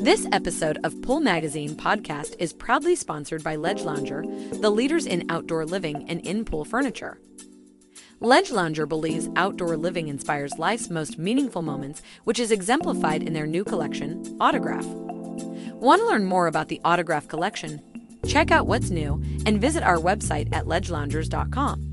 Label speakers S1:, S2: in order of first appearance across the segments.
S1: This episode of Pool Magazine podcast is proudly sponsored by Ledge Lounger, the leaders in outdoor living and in pool furniture. Ledge Lounger believes outdoor living inspires life's most meaningful moments, which is exemplified in their new collection, Autograph. Want to learn more about the Autograph collection? Check out what's new and visit our website at ledgeloungers.com.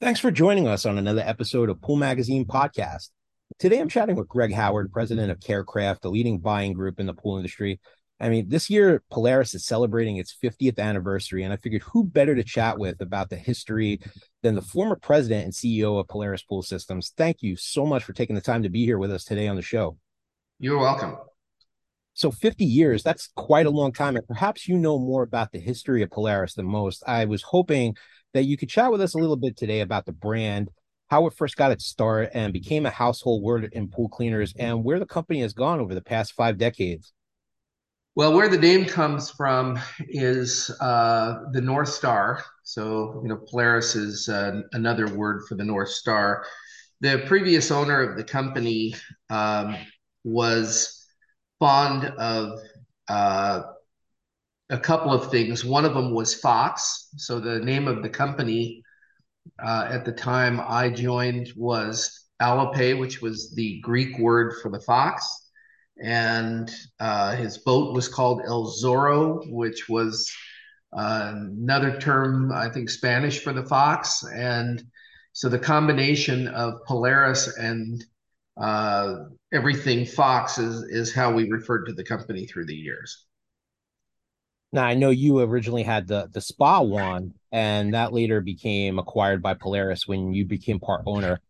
S2: Thanks for joining us on another episode of Pool Magazine podcast. Today I'm chatting with Greg Howard, president of Carecraft, a leading buying group in the pool industry. I mean, this year Polaris is celebrating its 50th anniversary, and I figured who better to chat with about the history than the former president and CEO of Polaris Pool Systems. Thank you so much for taking the time to be here with us today on the show.
S3: You're welcome.
S2: So 50 years, that's quite a long time. And perhaps you know more about the history of Polaris than most. I was hoping that you could chat with us a little bit today about the brand, how it first got its start and became a household word in pool cleaners, and where the company has gone over the past five decades.
S3: Well, where the name comes from is uh, the North Star. So, you know, Polaris is uh, another word for the North Star. The previous owner of the company um, was fond of uh, a couple of things. One of them was Fox. So, the name of the company uh, at the time I joined was Allope, which was the Greek word for the fox and uh, his boat was called El Zorro, which was uh, another term, I think, Spanish for the fox. And so the combination of Polaris and uh, everything Fox is, is how we referred to the company through the years.
S2: Now I know you originally had the the spa one, and that later became acquired by Polaris when you became part owner.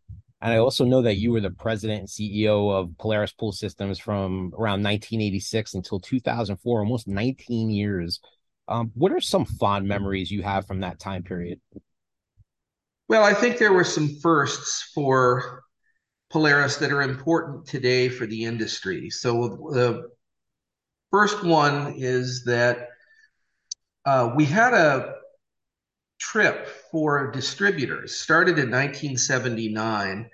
S2: And I also know that you were the president and CEO of Polaris Pool Systems from around 1986 until 2004, almost 19 years. Um, what are some fond memories you have from that time period?
S3: Well, I think there were some firsts for Polaris that are important today for the industry. So the first one is that uh, we had a trip for distributors started in 1979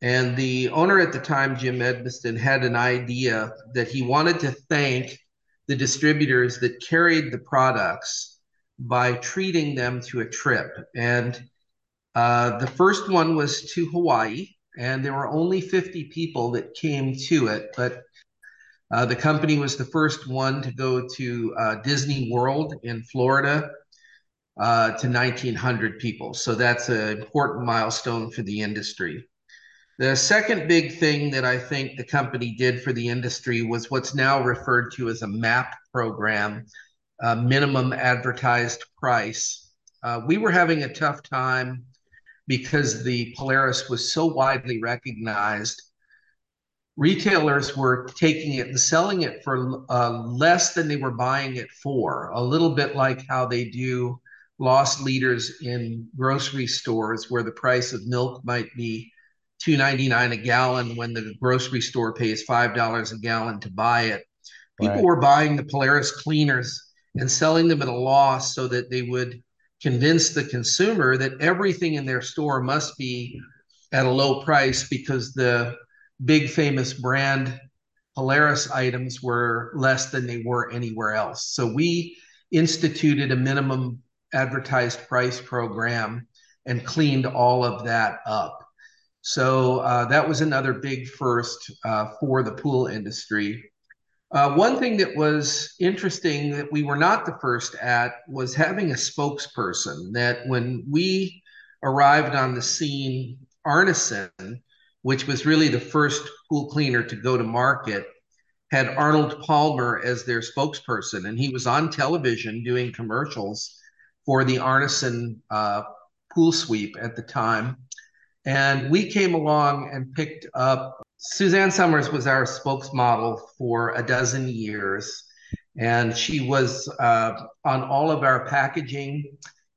S3: and the owner at the time jim edmiston had an idea that he wanted to thank the distributors that carried the products by treating them to a trip. And uh, the first one was to hawaii and there were only 50 people that came to it but uh, the company was the first one to go to uh, disney world in florida uh, to 1,900 people. So that's an important milestone for the industry. The second big thing that I think the company did for the industry was what's now referred to as a MAP program, minimum advertised price. Uh, we were having a tough time because the Polaris was so widely recognized. Retailers were taking it and selling it for uh, less than they were buying it for, a little bit like how they do loss leaders in grocery stores where the price of milk might be 2.99 a gallon when the grocery store pays $5 a gallon to buy it people right. were buying the polaris cleaners and selling them at a loss so that they would convince the consumer that everything in their store must be at a low price because the big famous brand Polaris items were less than they were anywhere else. So we instituted a minimum advertised price program and cleaned all of that up. So uh, that was another big first uh, for the pool industry. Uh, one thing that was interesting that we were not the first at was having a spokesperson. That when we arrived on the scene, Arneson, which was really the first pool cleaner to go to market, had Arnold Palmer as their spokesperson, and he was on television doing commercials for the Arneson uh, pool sweep at the time. And we came along and picked up Suzanne Somers was our spokesmodel for a dozen years. And she was uh, on all of our packaging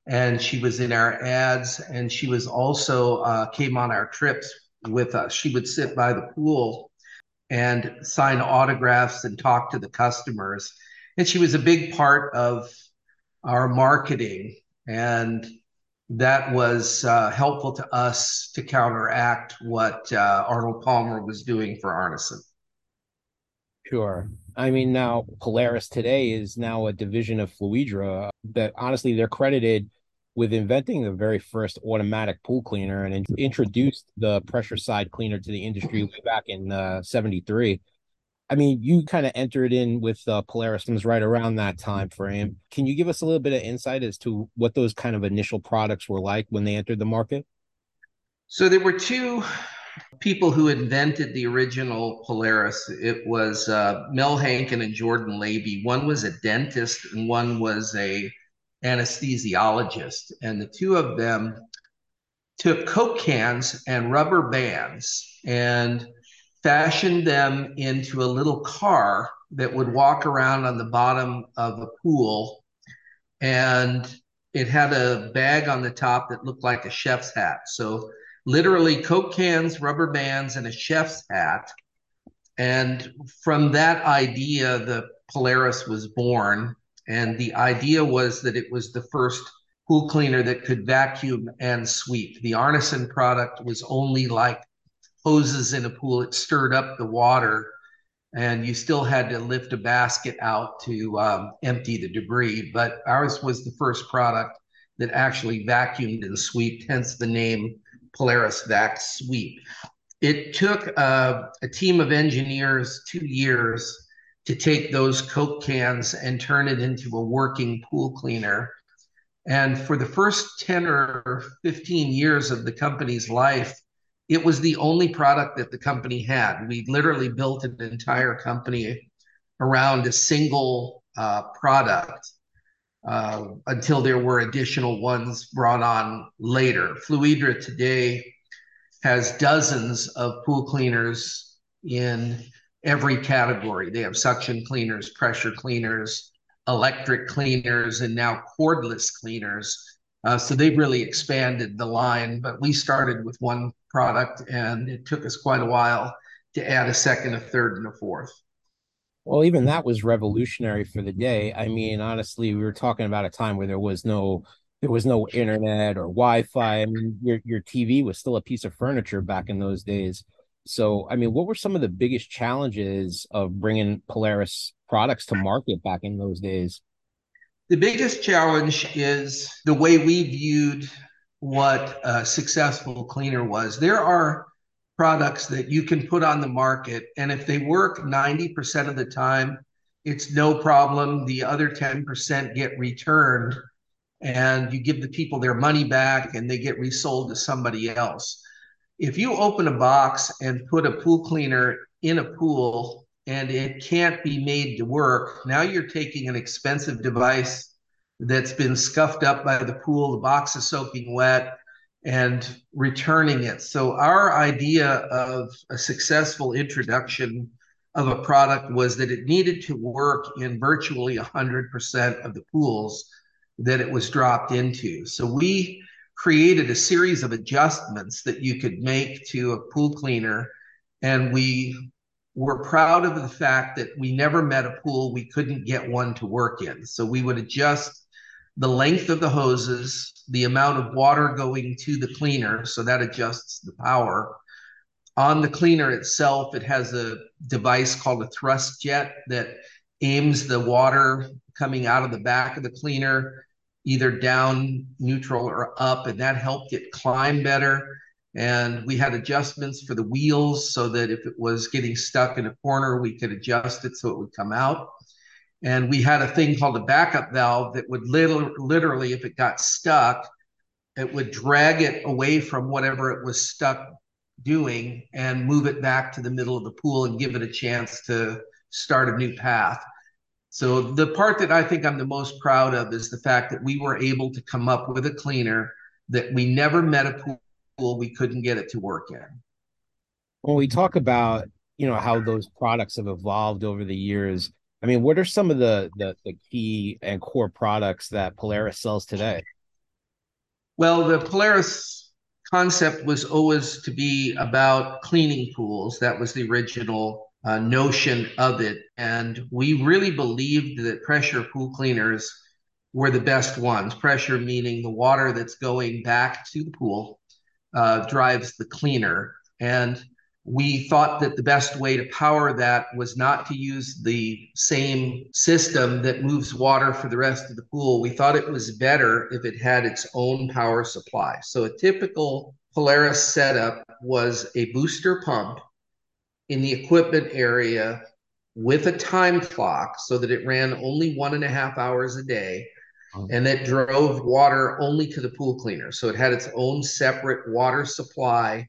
S3: and she was in our ads and she was also uh, came on our trips with us. She would sit by the pool and sign autographs and talk to the customers. And she was a big part of our marketing, and that was uh, helpful to us to counteract what uh, Arnold Palmer was doing for Arneson.
S2: Sure. I mean, now Polaris today is now a division of Fluidra that honestly they're credited with inventing the very first automatic pool cleaner and in- introduced the pressure side cleaner to the industry way back in uh, 73. I mean, you kind of entered in with uh, Polaris right around that time frame. Can you give us a little bit of insight as to what those kind of initial products were like when they entered the market?
S3: So there were two people who invented the original Polaris. It was uh, Mel Hankin and Jordan Levy. One was a dentist and one was a anesthesiologist, and the two of them took Coke cans and rubber bands and fashioned them into a little car that would walk around on the bottom of a pool. And it had a bag on the top that looked like a chef's hat. So literally Coke cans, rubber bands, and a chef's hat. And from that idea, the Polaris was born. And the idea was that it was the first pool cleaner that could vacuum and sweep. The Arneson product was only like hoses in a pool. It stirred up the water, and you still had to lift a basket out to um, empty the debris. But ours was the first product that actually vacuumed and swept, hence the name Polaris Vac Sweep. It took uh, a team of engineers two years to take those Coke cans and turn it into a working pool cleaner. And for the first 10 or 15 years of the company's life, it was the only product that the company had. We literally built an entire company around a single uh, product uh, until there were additional ones brought on later. Fluidra today has dozens of pool cleaners in every category. They have suction cleaners, pressure cleaners, electric cleaners, and now cordless cleaners. Uh, so they've really expanded the line. But we started with one product, and it took us quite a while to add a second, a third, and a fourth.
S2: Well, even that was revolutionary for the day. I mean, honestly, we were talking about a time where there was no there was no internet or Wi-Fi. I mean, your your TV was still a piece of furniture back in those days. So, I mean, what were some of the biggest challenges of bringing Polaris products to market back in those days?
S3: The biggest challenge is the way we viewed what a successful cleaner was. There are products that you can put on the market, and if they work 90% of the time, it's no problem. The other 10% get returned, and you give the people their money back and they get resold to somebody else. If you open a box and put a pool cleaner in a pool and it can't be made to work, now you're taking an expensive device that's been scuffed up by the pool, the box is soaking wet, and returning it. So, our idea of a successful introduction of a product was that it needed to work in virtually 100% of the pools that it was dropped into. So, we created a series of adjustments that you could make to a pool cleaner. And we were proud of the fact that we never met a pool we couldn't get one to work in. So we would adjust the length of the hoses, the amount of water going to the cleaner, so that adjusts the power. On the cleaner itself, it has a device called a thrust jet that aims the water coming out of the back of the cleaner either down, neutral, or up, and that helped it climb better. And we had adjustments for the wheels so that if it was getting stuck in a corner, we could adjust it so it would come out. And we had a thing called a backup valve that would literally, literally, if it got stuck, it would drag it away from whatever it was stuck doing and move it back to the middle of the pool and give it a chance to start a new path. So the part that I think I'm the most proud of is the fact that we were able to come up with a cleaner that we never met a pool we couldn't get it to work in.
S2: When we talk about, you know, how those products have evolved over the years, I mean, what are some of the the, the key and core products that Polaris sells today?
S3: Well, the Polaris concept was always to be about cleaning pools. That was the original uh, notion of it. And we really believed that pressure pool cleaners were the best ones. Pressure meaning the water that's going back to the pool uh, drives the cleaner. And we thought that the best way to power that was not to use the same system that moves water for the rest of the pool. We thought it was better if it had its own power supply. So a typical Polaris setup was a booster pump in the equipment area with a time clock so that it ran only one and a half hours a day and that drove water only to the pool cleaner. So it had its own separate water supply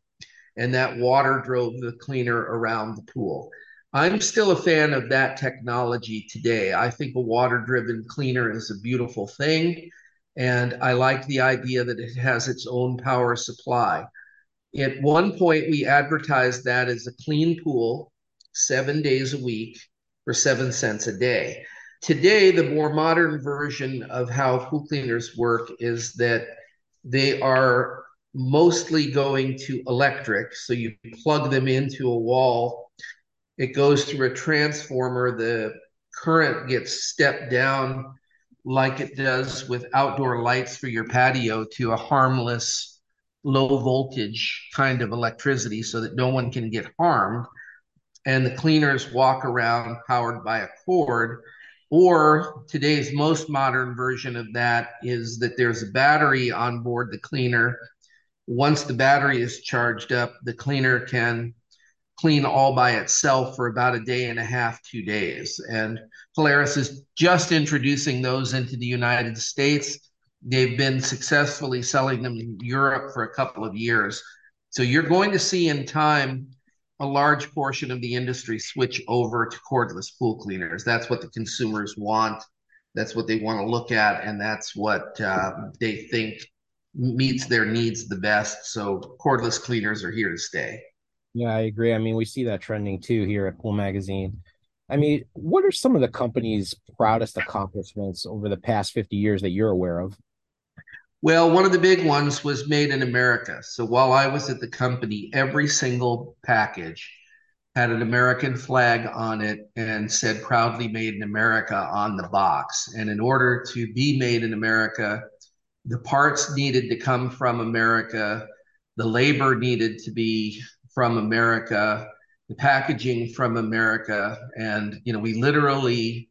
S3: and that water drove the cleaner around the pool. I'm still a fan of that technology today. I think a water driven cleaner is a beautiful thing. And I like the idea that it has its own power supply. At one point, we advertised that as a clean pool, seven days a week for seven cents a day. Today, the more modern version of how pool cleaners work is that they are mostly going to electric. So you plug them into a wall, it goes through a transformer, the current gets stepped down like it does with outdoor lights for your patio to a harmless low voltage kind of electricity so that no one can get harmed and the cleaners walk around powered by a cord or today's most modern version of that is that there's a battery on board the cleaner once the battery is charged up, the cleaner can clean all by itself for about a day and a half, two days. And Polaris is just introducing those into the United States. They've been successfully selling them in Europe for a couple of years. So you're going to see in time a large portion of the industry switch over to cordless pool cleaners. That's what the consumers want. That's what they want to look at. And that's what uh, they think meets their needs the best. So cordless cleaners are here to stay.
S2: Yeah, I agree. I mean, we see that trending too here at Pool Magazine. I mean, what are some of the company's proudest accomplishments over the past 50 years that you're aware of?
S3: Well, one of the big ones was made in America. So while I was at the company, every single package had an American flag on it and said proudly made in America on the box. And in order to be made in America, the parts needed to come from America, the labor needed to be from America, the packaging from America, and you know we literally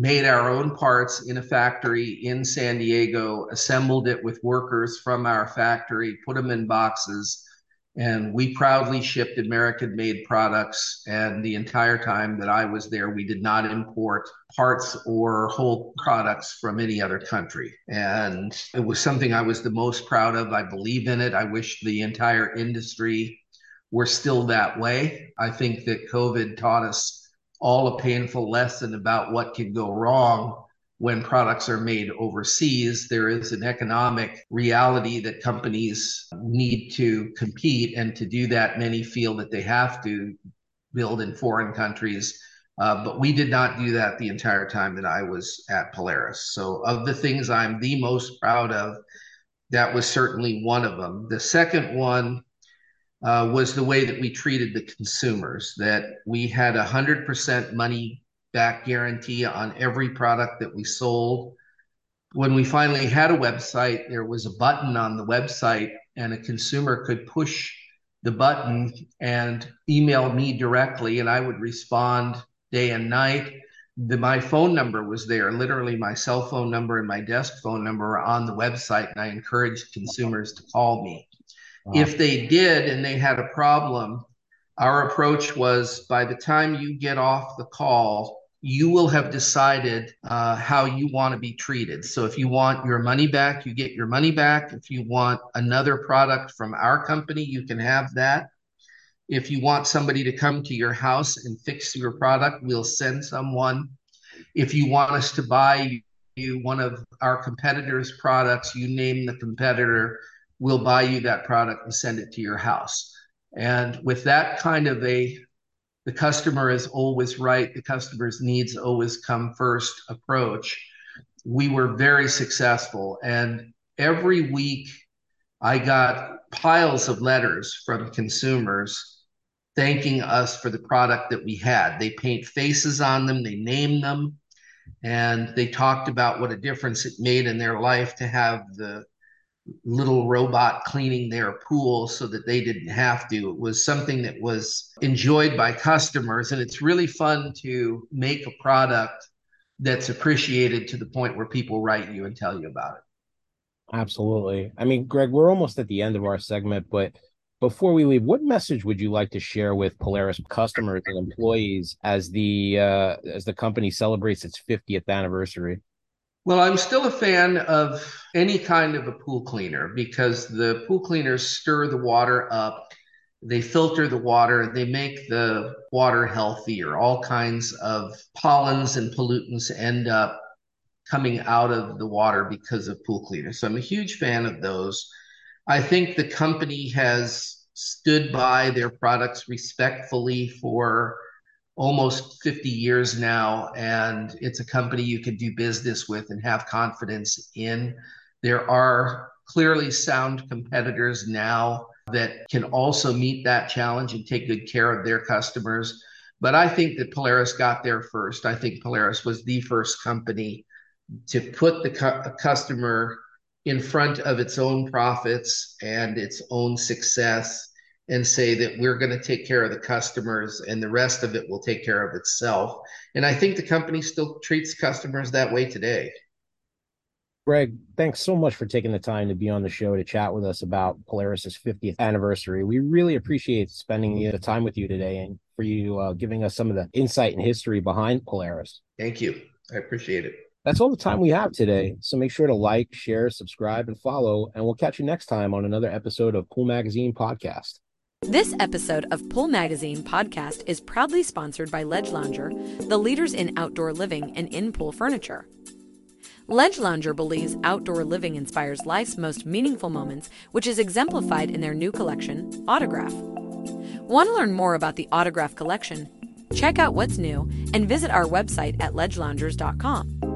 S3: made our own parts in a factory in San Diego, assembled it with workers from our factory, put them in boxes, and we proudly shipped American made products. And the entire time that I was there, we did not import parts or whole products from any other country. And it was something I was the most proud of. I believe in it. I wish the entire industry were still that way. I think that COVID taught us all a painful lesson about what can go wrong when products are made overseas, there is an economic reality that companies need to compete. And to do that, many feel that they have to build in foreign countries. Uh, but we did not do that the entire time that I was at Polaris. So, of the things I'm the most proud of, that was certainly one of them. The second one uh, was the way that we treated the consumers, that we had 100% money back guarantee on every product that we sold. When we finally had a website, there was a button on the website, and a consumer could push the button and email me directly, and I would respond day and night. The, my phone number was there, literally my cell phone number and my desk phone number are on the website, and I encouraged consumers to call me. If they did and they had a problem, our approach was by the time you get off the call, you will have decided uh, how you want to be treated. So if you want your money back, you get your money back. If you want another product from our company, you can have that. If you want somebody to come to your house and fix your product, we'll send someone. If you want us to buy you one of our competitors' products, you name the competitor, we'll buy you that product and send it to your house. And with that kind of a the customer is always right, the customer's needs always come first approach, we were very successful. And every week I got piles of letters from consumers thanking us for the product that we had. They paint faces on them, they name them, and they talked about what a difference it made in their life to have the little robot cleaning their pool so that they didn't have to. It was something that was enjoyed by customers. And it's really fun to make a product that's appreciated to the point where people write you and tell you about it.
S2: Absolutely. I mean, Greg, we're almost at the end of our segment, but before we leave, what message would you like to share with Polaris customers and employees as the uh, as the company celebrates its 50th anniversary?
S3: Well, I'm still a fan of any kind of a pool cleaner because the pool cleaners stir the water up, they filter the water, they make the water healthier. All kinds of pollens and pollutants end up coming out of the water because of pool cleaners. So I'm a huge fan of those. I think the company has stood by their products respectfully for almost 50 years now, and it's a company you can do business with and have confidence in. There are clearly sound competitors now that can also meet that challenge and take good care of their customers. But I think that Polaris got there first. I think Polaris was the first company to put the cu- customer in front of its own profits and its own success and say that we're going to take care of the customers and the rest of it will take care of itself. And I think the company still treats customers that way today.
S2: Greg, thanks so much for taking the time to be on the show to chat with us about Polaris's 50th anniversary. We really appreciate spending the time with you today and for you uh, giving us some of the insight and history behind Polaris.
S3: Thank you. I appreciate it.
S2: That's all the time we have today. So make sure to like, share, subscribe, and follow. And we'll catch you next time on another episode of Pool Magazine Podcast.
S1: This episode of Pool Magazine Podcast is proudly sponsored by Ledge Lounger, the leaders in outdoor living and in pool furniture. Ledge Lounger believes outdoor living inspires life's most meaningful moments, which is exemplified in their new collection, Autograph. Want to learn more about the Autograph collection? Check out what's new and visit our website at ledgeloungers.com.